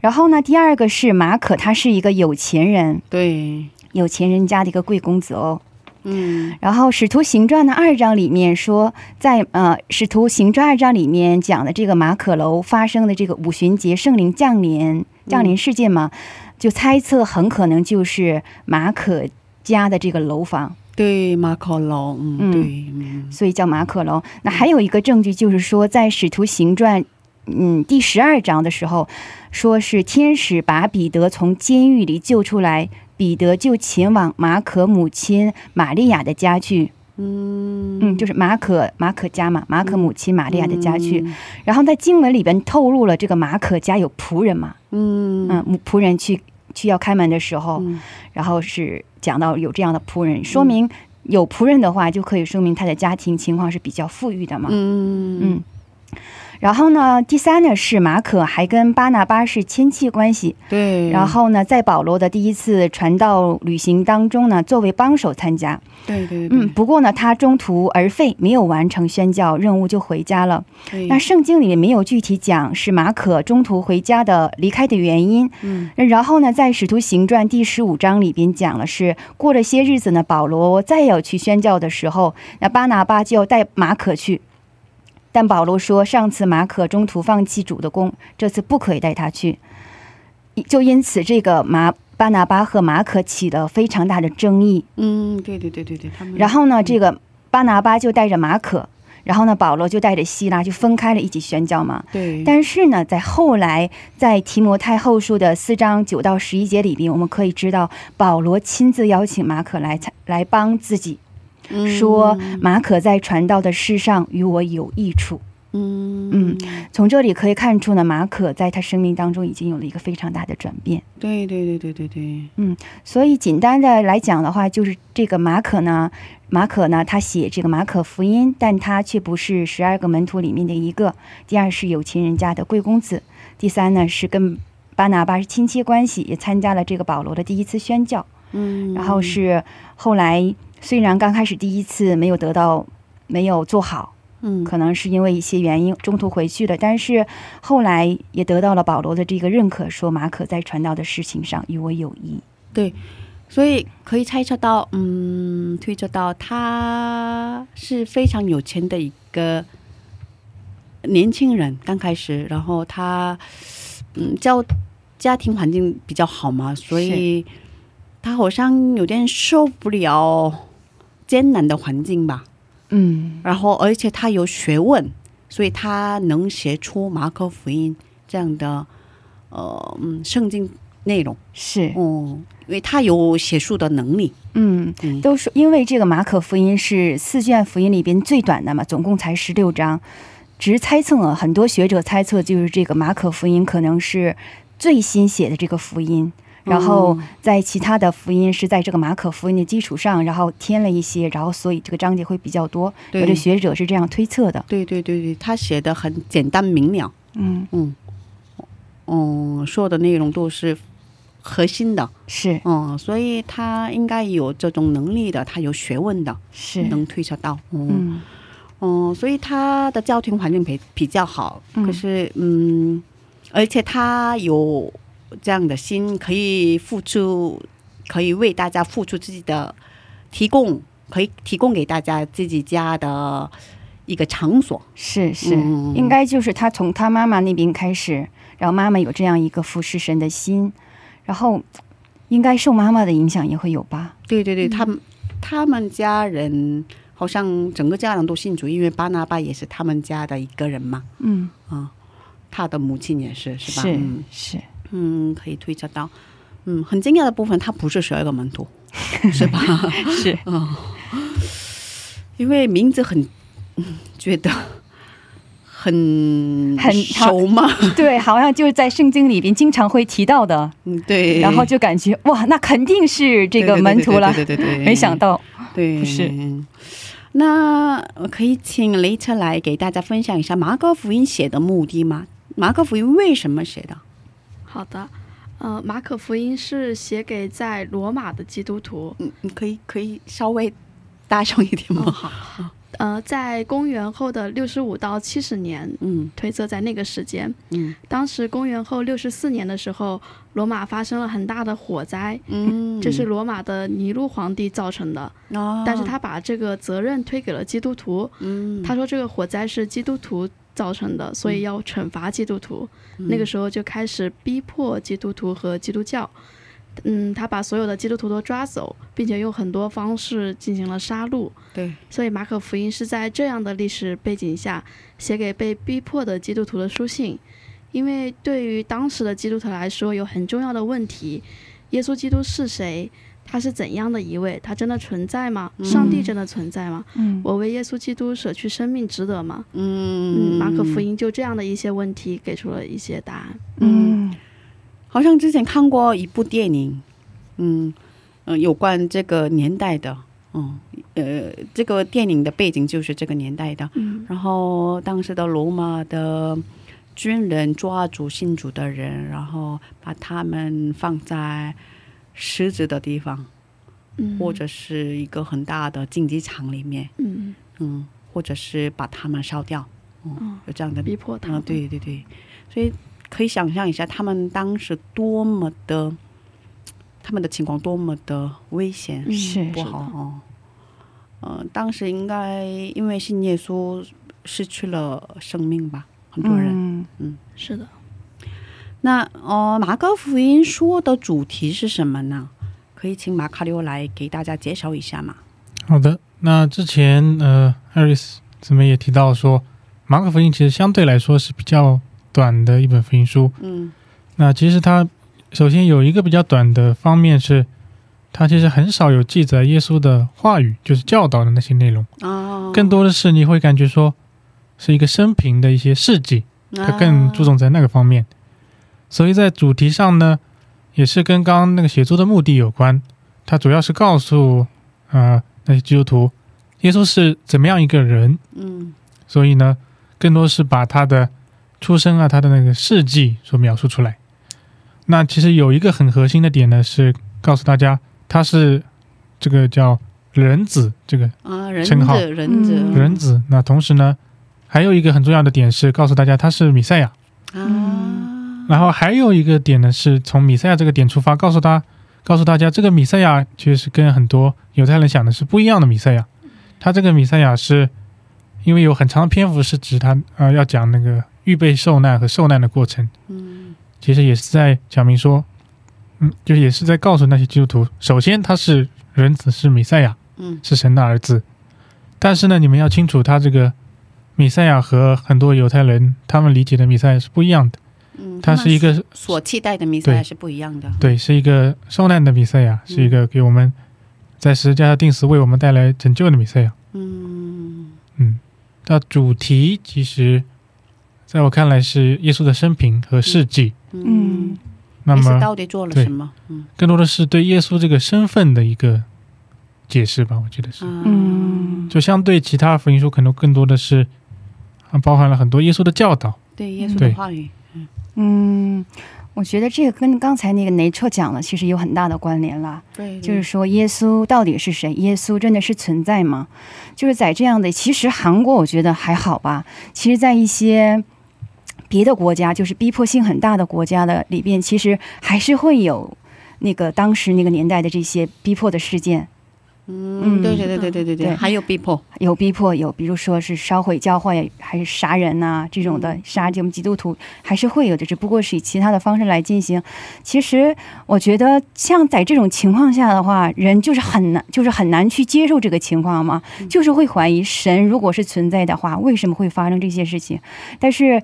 然后呢，第二个是马可，他是一个有钱人，对，有钱人家的一个贵公子哦。嗯然后《使徒行传》的二章里面说，在呃《使徒行传》二章里面讲的这个马可楼发生的这个五旬节圣灵降临降临事件嘛，就猜测很可能就是马可家的这个楼房，对，马可龙，嗯，嗯对，嗯所以叫马可龙。那还有一个证据就是说，在《使徒行传》嗯第十二章的时候，说是天使把彼得从监狱里救出来，彼得就前往马可母亲玛利亚的家去。嗯嗯，就是马可马可家嘛，马可母亲玛利亚的家去。嗯然后在经文里边透露了这个马可家有仆人嘛，嗯嗯，仆人去去要开门的时候，嗯然后是讲到有这样的仆人，说明有仆人的话，就可以说明他的家庭情况是比较富裕的嘛。嗯嗯。然后呢，第三呢是马可还跟巴拿巴是亲戚关系。对，然后呢，在保罗的第一次传道旅行当中呢，作为帮手参加。对对对，嗯，不过呢，他中途而废，没有完成宣教任务就回家了。对那圣经里面没有具体讲是马可中途回家的离开的原因。嗯然后呢，在《使徒行传》第十五章里边讲了是过了些日子呢，保罗再要去宣教的时候，那巴拿巴就要带马可去。但保罗说，上次马可中途放弃主的工，这次不可以带他去。就因此，这个马巴拿巴和马可起了非常大的争议。嗯，对对对对对，他们然后呢，这个巴拿巴就带着马可，然后呢，保罗就带着希拉就分开了，一起宣教嘛。对，但是呢，在后来在提摩太后书的四章九到十一节里边，我们可以知道保罗亲自邀请马可来参来帮自己，嗯说马可在传道的事上与我有益处。嗯嗯，从这里可以看出呢，马可在他生命当中已经有了一个非常大的转变。对对对对对对，嗯所以简单的来讲的话，就是这个马可呢，马可呢，他写这个马可福音，但他却不是十二个门徒里面的一个。第二是有钱人家的贵公子，第三呢是跟巴拿巴是亲戚关系，也参加了这个保罗的第一次宣教。嗯，然后是后来虽然刚开始第一次没有得到，没有做好，嗯可能是因为一些原因中途回去了，但是后来也得到了保罗的这个认可，说马可在传道的事情上与我有益。对所以可以猜测到，嗯，推测到他是非常有钱的一个年轻人，刚开始，然后他，嗯，教家庭环境比较好嘛，所以他好像有点受不了艰难的环境吧。嗯，然后，而且他有学问，所以他能写出马可福音这样的，呃，嗯，圣经内容。是，哦，因为他有写书的能力。嗯，嗯，都是因为这个马可福音是四卷福音里边最短的嘛，总共才十六章。只是猜测啊，很多学者猜测就是这个马可福音可能是最新写的这个福音，然后在其他的福音是在这个马可福音的基础上，然后添了一些，然后所以这个章节会比较多。有的学者是这样推测的。对对对对，他写的很简单明了。嗯，嗯，嗯，说的内容都是核心的。是嗯，所以他应该有这种能力的，他有学问的，是，能推测到。嗯嗯嗯，所以他的家庭环境比比较好。嗯可是，嗯，而且他有这样的心，可以付出，可以为大家付出自己的提供，可以提供给大家自己家的一个场所。是是、嗯应该就是他从他妈妈那边开始，然后妈妈有这样一个服侍神的心，然后应该受妈妈的影响也会有吧？对对对，他们他们家人好像整个家人都信主，因为巴拿巴也是他们家的一个人嘛。嗯，啊，他的母亲也是，是吧？是嗯是，嗯，可以推测到。嗯，很惊讶的部分，他不是十二个门徒，*laughs* 是吧？是，嗯因为名字很，嗯，觉得很很熟吗？对，好像就是在圣经里边经常会提到的，嗯，对。然后就感觉哇，那肯定是这个门徒了。对对对对对对没想到，对，不是。那我可以请雷特来给大家分享一下马可福音写的目的吗？马可福音为什么写的？好的，呃，马可福音是写给在罗马的基督徒。嗯，你可以可以稍微大声一点吗？哦、好。呃，在公元后的六十五到七十年，嗯，推测在那个时间，嗯，当时公元后六十四年的时候，罗马发生了很大的火灾，嗯，这是罗马的尼禄皇帝造成的，哦，但是他把这个责任推给了基督徒，嗯，他说这个火灾是基督徒造成的，所以要惩罚基督徒，嗯、那个时候就开始逼迫基督徒和基督教。嗯，他把所有的基督徒都抓走，并且用很多方式进行了杀戮。对，所以马可福音是在这样的历史背景下写给被逼迫的基督徒的书信。因为对于当时的基督徒来说，有很重要的问题：耶稣基督是谁？他是怎样的一位？他真的存在吗？嗯、上帝真的存在吗？嗯，我为耶稣基督舍去生命值得吗？嗯嗯，马可福音就这样的一些问题给出了一些答案。嗯。好像之前看过一部电影，嗯嗯、呃，有关这个年代的，嗯呃，这个电影的背景就是这个年代的。嗯，然后当时的罗马的军人抓住信主的人，然后把他们放在狮子的地方，嗯，或者是一个很大的竞技场里面，嗯嗯，或者是把他们烧掉，嗯，嗯有这样的逼迫他们。啊，对对对，所以。可以想象一下，他们当时多么的，他们的情况多么的危险，嗯是不好哦。呃，当时应该因为信耶稣失去了生命吧，很多人。嗯嗯，是的。那呃，马可福音说的主题是什么呢？可以请马卡六来给大家介绍一下吗？好的，那之前呃，艾瑞斯姊妹也提到说，马可福音其实相对来说是比较短的一本福音书。嗯那其实它首先有一个比较短的方面是，它其实很少有记载耶稣的话语，就是教导的那些内容，哦，更多的是你会感觉说是一个生平的一些事迹，它更注重在那个方面。所以在主题上呢，也是跟刚刚那个写作的目的有关。它主要是告诉呃那些基督徒，耶稣是怎么样一个人。嗯所以呢，更多是把他的出生啊，他的那个事迹所描述出来。那其实有一个很核心的点呢，是告诉大家他是这个叫人子，这个啊，人称号子人子嗯人子。那同时呢，还有一个很重要的点是告诉大家他是米赛亚。啊，然后还有一个点呢，是从米赛亚这个点出发，告诉他，告诉大家这个米赛亚其实是跟很多犹太人想的是不一样的米赛亚。他这个米赛亚是因为有很长的篇幅是指他呃要讲那个预备受难和受难的过程，嗯。其实也是在讲明说，嗯，就是也是在告诉那些基督徒，首先他是人子，是米赛亚，嗯。是神的儿子，但是呢，你们要清楚，他这个米赛亚和很多犹太人他们理解的米赛亚是不一样的，嗯，他是一个所期待的弥赛亚是不一样的。对，是一个受难的弥赛亚，是一个给我们在十字架上定时，为我们带来拯救的弥赛亚。嗯嗯，那主题其实在我看来是耶稣的生平和事迹。嗯那么到底做了什么？嗯更多的是对耶稣这个身份的一个解释吧，我觉得是。嗯就相对其他福音书，可能更多的是啊，包含了很多耶稣的教导。对耶稣的话语，嗯，我觉得这个跟刚才那个雷彻讲的其实有很大的关联啦。对，就是说，耶稣到底是谁？耶稣真的是存在吗？就是在这样的，其实韩国我觉得还好吧。其实，在一些别的国家，就是逼迫性很大的国家的里边，其实还是会有那个当时那个年代的这些逼迫的事件，嗯对对对对对对对。还有逼迫。有逼迫有比如说是烧毁教会还是杀人呐这种的杀这种基督徒还是会有的只不过是以其他的方式来进行。其实我觉得像在这种情况下的话人就是很难就是很难去接受这个情况嘛就是会怀疑神如果是存在的话为什么会发生这些事情？但是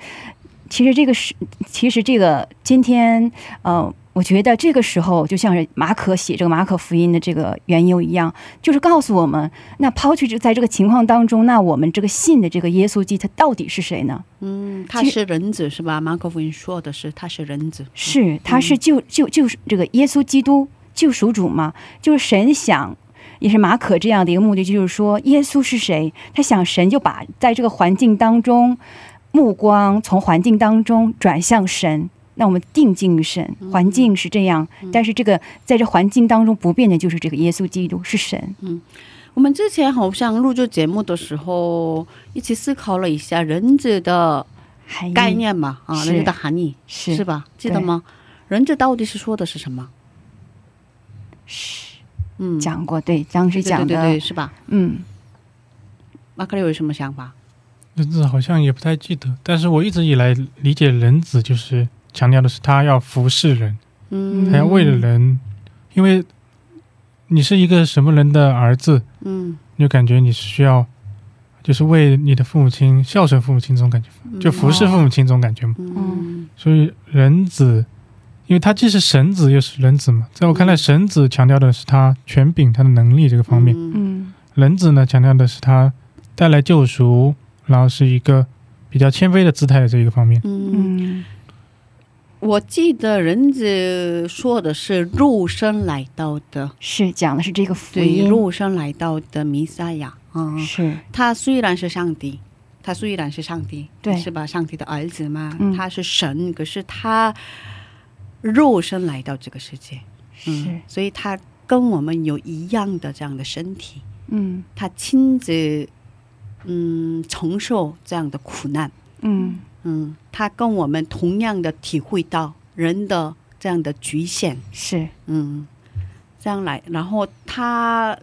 其实这个是其实这个今天呃我觉得这个时候就像是马可写这个马可福音的这个缘由一样，就是告诉我们，那抛去这在这个情况当中，那我们这个信的这个耶稣基督他到底是谁呢？嗯，他是人子是吧？马可福音说的是他是人子，是，他是救救就是这个耶稣基督救赎主嘛？就是神想，也是马可这样的一个目的，就是说耶稣是谁？他想神就把在这个环境当中，目光从环境当中转向神。那我们定睛于神，环境是这样，但是这个在这环境当中不变的就是这个耶稣基督是神。嗯我们之前好像录制节目的时候，一起思考了一下人子的概念嘛，啊，人子的含义是是吧？记得吗？人子到底是说的是什么？是嗯，讲过，对，当时讲的，对对对，是吧？嗯，马克里有什么想法？人子好像也不太记得，但是我一直以来理解人子就是强调的是他要服侍人，嗯。他要为了人，因为你是一个什么人的儿子，嗯，你就感觉你是需要，就是为你的父母亲孝顺父母亲这种感觉，就服侍父母亲这种感觉嘛。嗯。所以人子，因为他既是神子又是人子嘛，在我看来，神子强调的是他权柄、他的能力这个方面，嗯嗯。人子呢强调的是他带来救赎，然后是一个比较谦卑的姿态的这一个方面。嗯，嗯我记得人家说的是肉身来到的，是讲的是这个福对，音，肉身来到的弥赛亚。啊。是。他虽然是上帝，他虽然是上帝，对。是吧？上帝的儿子嘛，嗯。他是神，可是他肉身来到这个世界，是。嗯，所以他跟我们有一样的这样的身体，嗯。他亲自嗯承受这样的苦难，嗯嗯，他跟我们同样的体会到人的这样的局限，是。嗯，这样来，然后他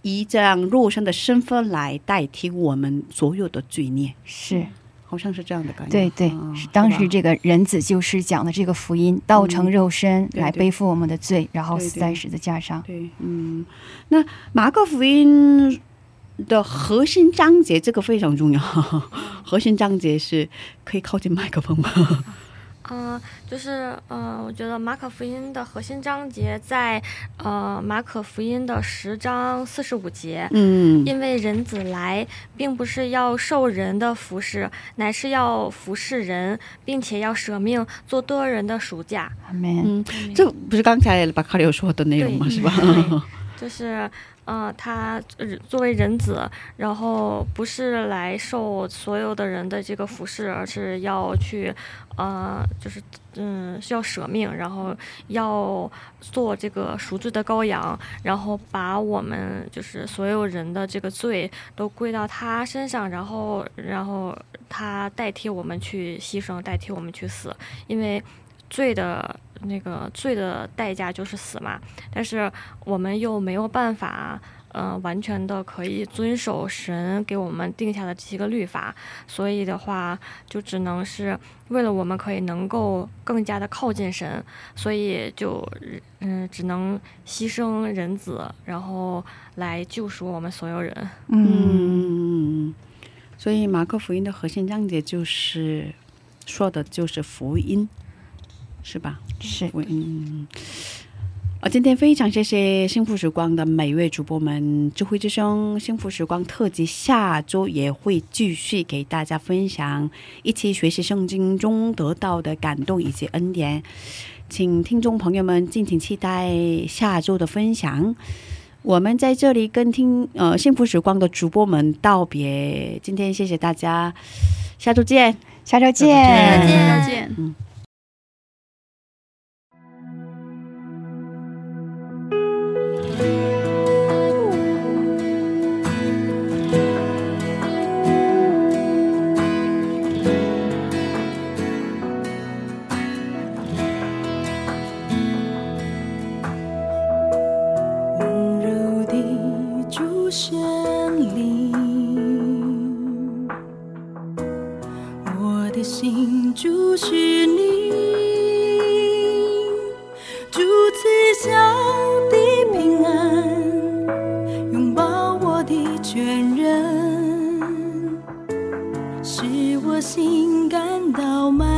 以这样肉身的身份来代替我们所有的罪孽，是，好像是这样的感觉。对对，当时这个人子就是讲的这个福音，道成肉身来背负我们的罪，然后死在十字架上。对，嗯，那马可福音的核心章节这个非常重要，*laughs* 核心章节是可以靠近麦克风吗？*laughs* 嗯、就是呃，我觉得马可福音的核心章节在呃马可福音的十章四十五节。嗯因为人子来，并不是要受人的服侍，乃是要服侍人，并且要舍命做多人的赎价。阿门。嗯，这不是刚才巴卡里有说的内容吗？是吧？*laughs* 就是，呃，他作为人子，然后不是来受所有的人的这个服侍，而是要去，呃，就是，嗯，是要舍命，然后要做这个赎罪的羔羊，然后把我们就是所有人的这个罪都归到他身上，然后，然后他代替我们去牺牲，代替我们去死，因为罪的那个罪的代价就是死嘛。但是我们又没有办法，呃，完全的可以遵守神给我们定下的这些个律法，所以的话，就只能是为了我们可以能够更加的靠近神，所以就嗯，只能牺牲人子，然后来救赎我们所有人。嗯嗯，所以马可福音的核心章节就是说的就是福音，是吧？是福音。呃，今天非常谢谢幸福时光的每位主播们，智慧之声幸福时光特辑下周也会继续给大家分享，一起学习圣经中得到的感动以及恩典，请听众朋友们敬请期待下周的分享。我们在这里跟听呃幸福时光的主播们道别，今天谢谢大家，下周见。下周见，再见再见。温许你，主赐下的平安，拥抱我的全人，使我心感到满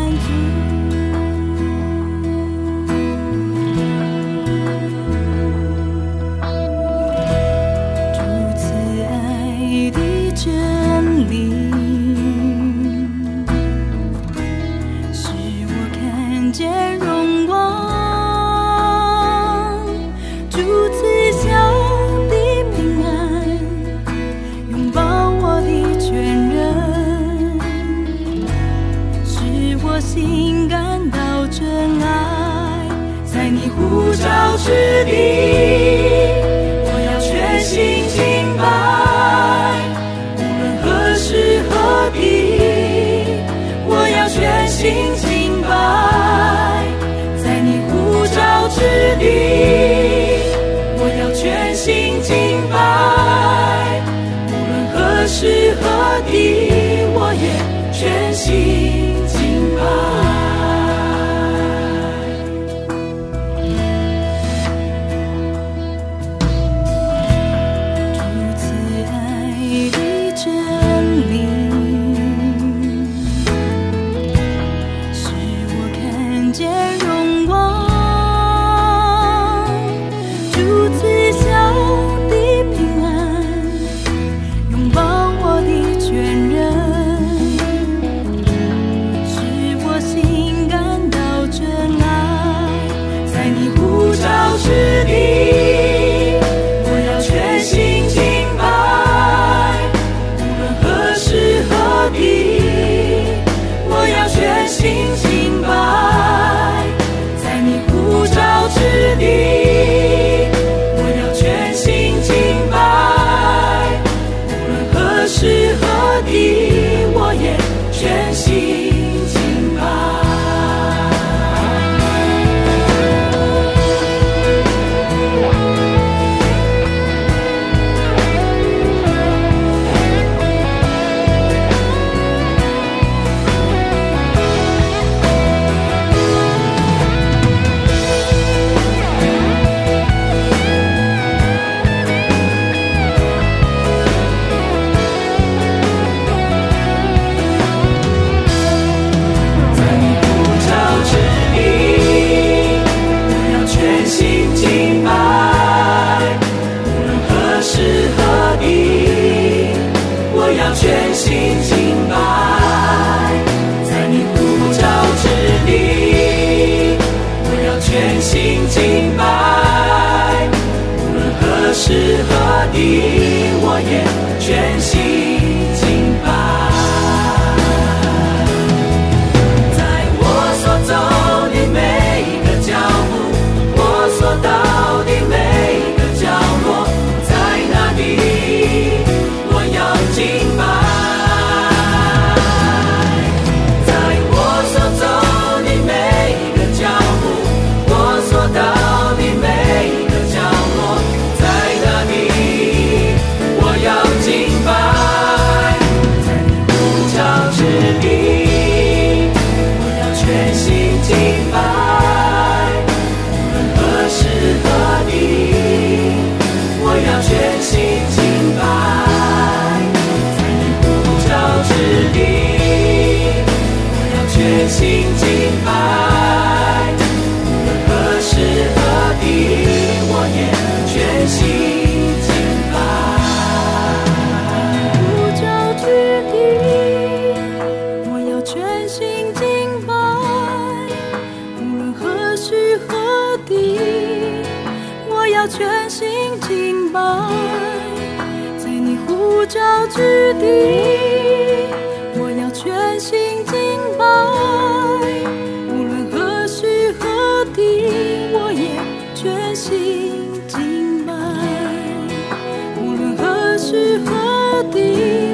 是何地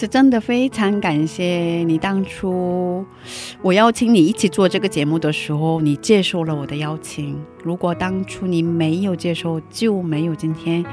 是真的非常感谢你当初我邀请你一起做这个节目的时候你接受了我的邀请。如果当初你没有接受就没有今天。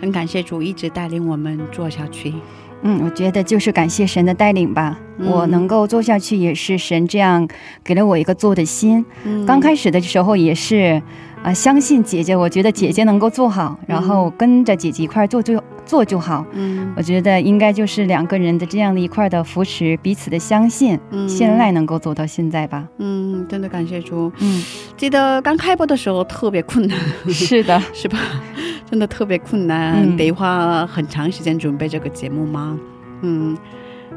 很感谢主一直带领我们做下去。嗯我觉得就是感谢神的带领吧我能够做下去也是神这样给了我一个做的心。刚开始的时候也是啊、相信姐姐，我觉得姐姐能够做好，然后跟着姐姐一块儿做就做就好。嗯我觉得应该就是两个人的这样的一块儿的扶持，彼此的相信，嗯信赖能够走到现在吧。嗯，真的感谢主。嗯，记得刚开播的时候特别困难，*laughs* 是的，*laughs* 是吧？*laughs* 真的特别困难，嗯得花很长时间准备这个节目吗？嗯，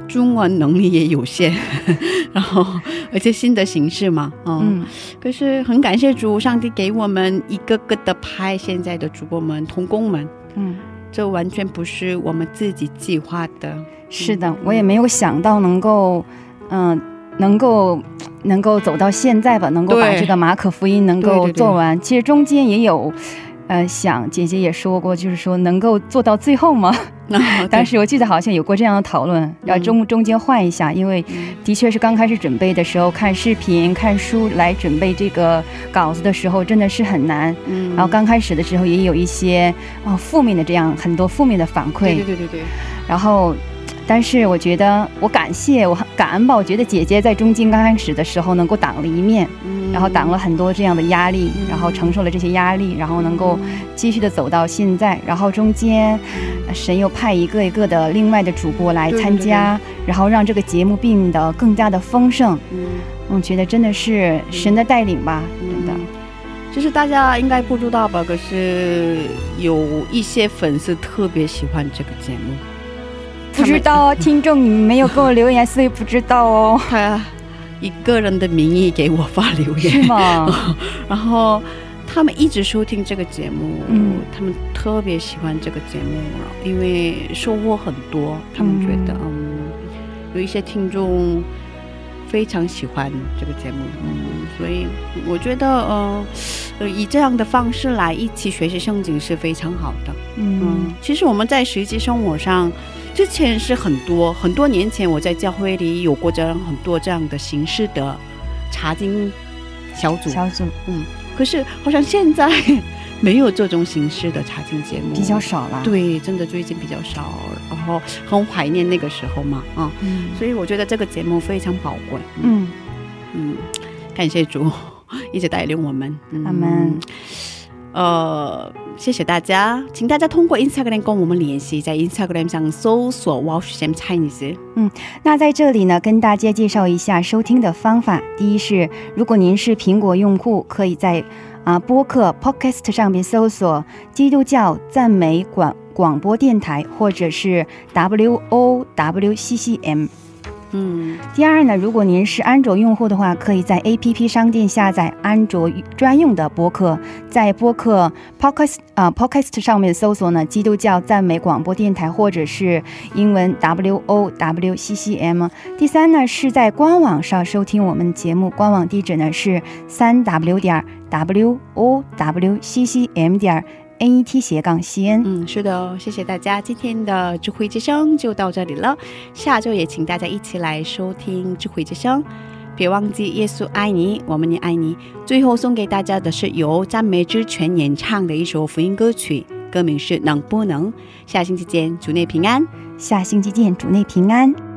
中文能力也有限，*laughs* 然后而且新的形式嘛，哦、嗯可是很感谢主，上帝给我们一个个的拍现在的主播们、童工们，嗯，这完全不是我们自己计划的。是的，我也没有想到能够，嗯、能够能够走到现在吧，能够把这个马可福音能够做完。其实中间也有。呃，想姐姐也说过，就是说能够做到最后吗？*laughs* 当时我记得好像有过这样的讨论，要中中间换一下，因为的确是刚开始准备的时候，看视频、看书来准备这个稿子的时候，真的是很难。嗯。然后刚开始的时候也有一些啊、负面的这样很多负面的反馈，对对对对对，然后，但是我觉得我感谢我很感恩吧，我觉得姐姐在中间刚开始的时候能够挡了一面，嗯然后挡了很多这样的压力，然后承受了这些压力，然后能够继续的走到现在，然后中间呃神又派一个一个的另外的主播来参加，然后让这个节目变得更加的丰盛。嗯，我觉得真的是神的带领吧，真的。就是大家应该不知道吧？可是有一些粉丝特别喜欢这个节目，不知道哦，听众你们没有给我留言，所以不知道哦。他以个人的名义给我发留言，是吗？*laughs* 然后他们一直收听这个节目，嗯他们特别喜欢这个节目，因为收获很多。他们觉得，嗯，有一些听众非常喜欢这个节目，嗯，所以我觉得，呃，呃，以这样的方式来一起学习圣经是非常好的。嗯，其实我们在实际生活上，之前是很多很多年前我在教会里有过这样很多这样的形式的查经小组，小组，嗯，可是好像现在没有这种形式的查经节目，比较少了。对，真的最近比较少，然后很怀念那个时候嘛，啊、嗯所以我觉得这个节目非常宝贵。嗯，嗯，感谢主 *laughs* 一直带领我们。嗯阿门。呃，谢谢大家，请大家通过 Instagram 跟我们联系，在 Instagram 上搜索 “Wash Sam Chinese”。嗯那在这里呢，跟大家介绍一下收听的方法。第一是，如果您是苹果用户，可以在啊播客 Podcast 上面搜索“基督教赞美广广播电台”或者是 W O W C C M。嗯，第二呢，如果您是安卓用户的话，可以在 APP 商店下载安卓专用的播客，在播客 Podcast 啊、Podcast 上面搜索呢“基督教赞美广播电台”或者是英文 W O W C C M。第三呢，是在官网上收听我们节目，官网地址呢是三 W 点 W O W C C M 点 N E T 斜杠 C N。嗯，是的哦，谢谢大家，今天的智慧之声就到这里了。下周也请大家一起来收听智慧之声，别忘记耶稣爱你，我们也爱你。最后送给大家的是由赞美之泉演唱的一首福音歌曲，歌名是《能不能》。下星期见，主内平安。下星期见，主内平安。